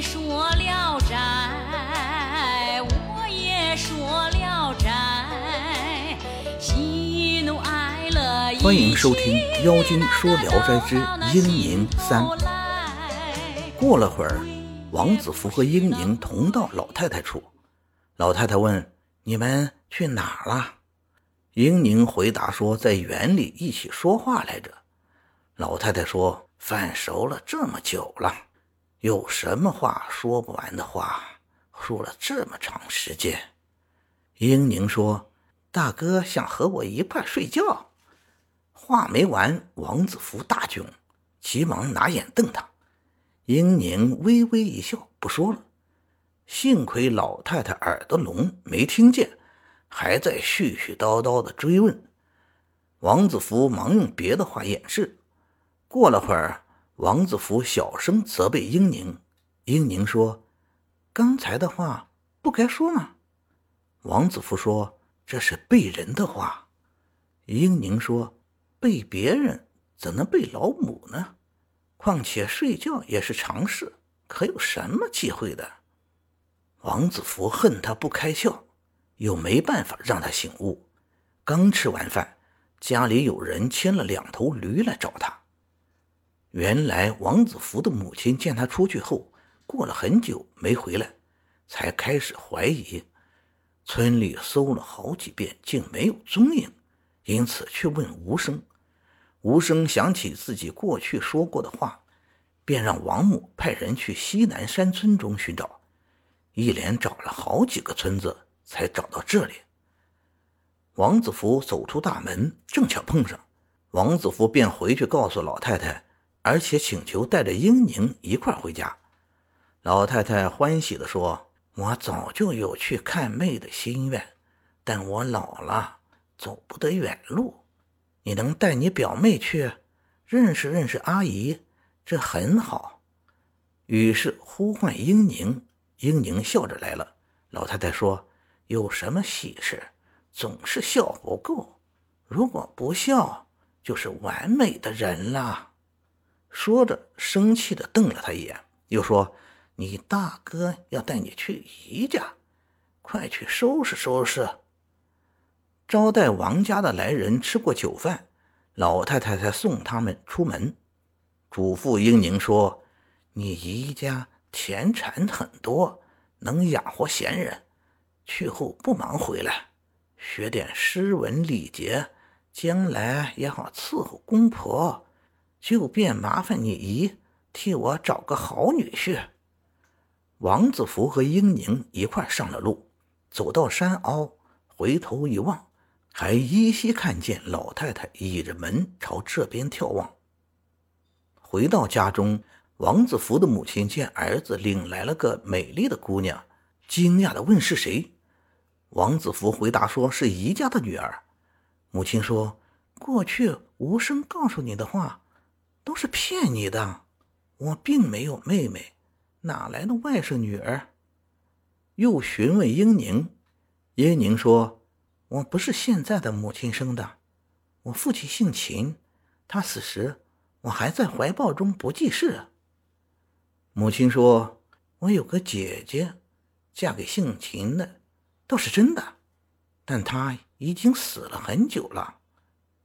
说聊斋，我也说聊斋，喜怒哀乐欢迎收听《妖精说聊斋之英宁三》。过了会儿，王子服和英宁同到老太太处。老太太问：“你们去哪儿了？”英宁回答说：“在园里一起说话来着。”老太太说：“饭熟了这么久了，有什么话说不完的话，说了这么长时间。”英宁说：“大哥想和我一块睡觉。”话没完，王子福大窘，急忙拿眼瞪他。英宁微微一笑，不说了。幸亏老太太耳朵聋，没听见，还在絮絮叨叨的追问。王子福忙用别的话掩饰。过了会儿，王子服小声责备英宁。英宁说：“刚才的话不该说吗？”王子服说：“这是背人的话。”英宁说：“背别人怎能背老母呢？况且睡觉也是常事，可有什么忌讳的？”王子服恨他不开窍，又没办法让他醒悟。刚吃完饭，家里有人牵了两头驴来找他。原来王子福的母亲见他出去后，过了很久没回来，才开始怀疑。村里搜了好几遍，竟没有踪影，因此去问吴生。吴生想起自己过去说过的话，便让王母派人去西南山村中寻找。一连找了好几个村子，才找到这里。王子福走出大门，正巧碰上，王子福便回去告诉老太太，而且请求带着英宁一块回家。老太太欢喜地说：“我早就有去看妹的心愿，但我老了，走不得远路。你能带你表妹去，认识认识阿姨，这很好。”于是呼唤英宁。英宁笑着来了。老太太说：“有什么喜事，总是笑不够。如果不笑，就是完美的人了。”说着，生气的瞪了他一眼，又说：“你大哥要带你去姨家，快去收拾收拾。”招待王家的来人吃过酒饭，老太太才送他们出门，嘱咐英宁说：“你姨家。”田产很多，能养活闲人。去后不忙回来，学点诗文礼节，将来也好伺候公婆。就便麻烦你姨替我找个好女婿。王子福和英宁一块上了路，走到山凹，回头一望，还依稀看见老太太倚着门朝这边眺望。回到家中。王子福的母亲见儿子领来了个美丽的姑娘，惊讶地问：“是谁？”王子福回答说：“是姨家的女儿。”母亲说：“过去无声告诉你的话，都是骗你的。我并没有妹妹，哪来的外甥女儿？”又询问英宁，英宁说：“我不是现在的母亲生的，我父亲姓秦，他死时我还在怀抱中不记事。”母亲说：“我有个姐姐，嫁给姓秦的，倒是真的，但她已经死了很久了，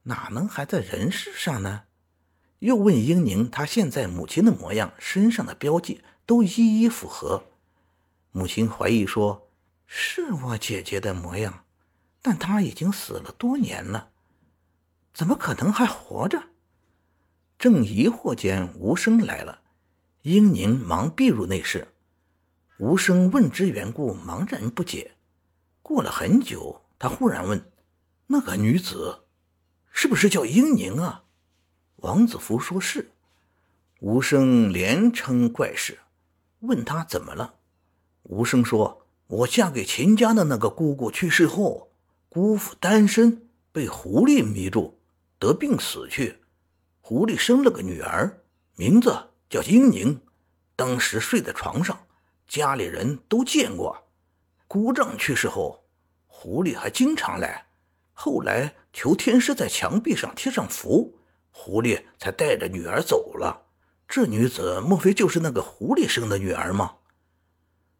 哪能还在人世上呢？”又问英宁：“她现在母亲的模样，身上的标记都一一符合。”母亲怀疑说：“是我姐姐的模样，但她已经死了多年了，怎么可能还活着？”正疑惑间，无声来了。英宁忙避入内室，无声问之缘故，茫然不解。过了很久，他忽然问：“那个女子，是不是叫英宁啊？”王子福说是。吴生连称怪事，问他怎么了。吴生说：“我嫁给秦家的那个姑姑去世后，姑父单身，被狐狸迷住，得病死去。狐狸生了个女儿，名字……”叫英宁，当时睡在床上，家里人都见过。姑丈去世后，狐狸还经常来。后来求天师在墙壁上贴上符，狐狸才带着女儿走了。这女子莫非就是那个狐狸生的女儿吗？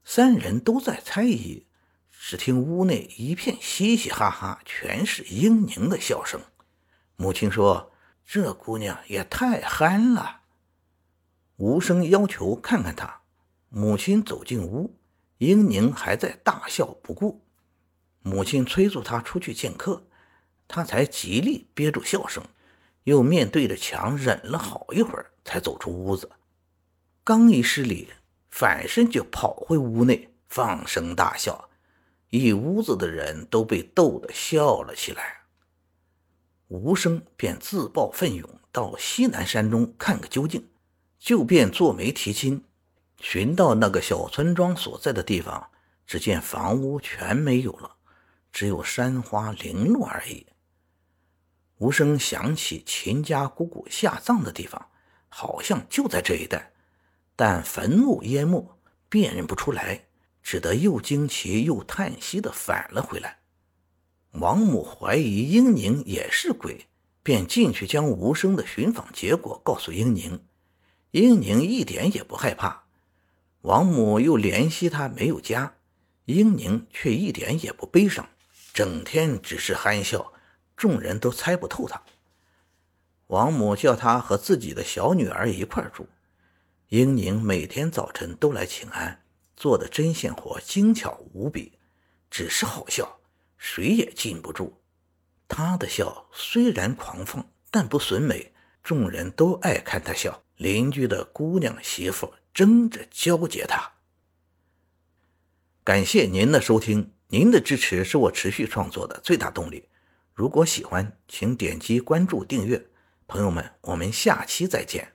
三人都在猜疑，只听屋内一片嘻嘻哈哈，全是英宁的笑声。母亲说：“这姑娘也太憨了。”无声要求看看她。母亲走进屋，英宁还在大笑不顾。母亲催促她出去见客，她才极力憋住笑声，又面对着墙忍了好一会儿，才走出屋子。刚一失礼，反身就跑回屋内，放声大笑，一屋子的人都被逗得笑了起来。吴生便自报奋勇到西南山中看个究竟，就便做媒提亲，寻到那个小村庄所在的地方，只见房屋全没有了。只有山花零落而已。无声想起秦家姑姑下葬的地方，好像就在这一带，但坟墓淹没，辨认不出来，只得又惊奇又叹息的返了回来。王母怀疑英宁也是鬼，便进去将无声的寻访结果告诉英宁。英宁一点也不害怕。王母又怜惜他没有家，英宁却一点也不悲伤。整天只是憨笑，众人都猜不透他。王母叫他和自己的小女儿一块住。英宁每天早晨都来请安，做的针线活精巧无比，只是好笑，谁也禁不住。他的笑虽然狂放，但不损美，众人都爱看他笑。邻居的姑娘媳妇争着交接他。感谢您的收听。您的支持是我持续创作的最大动力。如果喜欢，请点击关注订阅。朋友们，我们下期再见。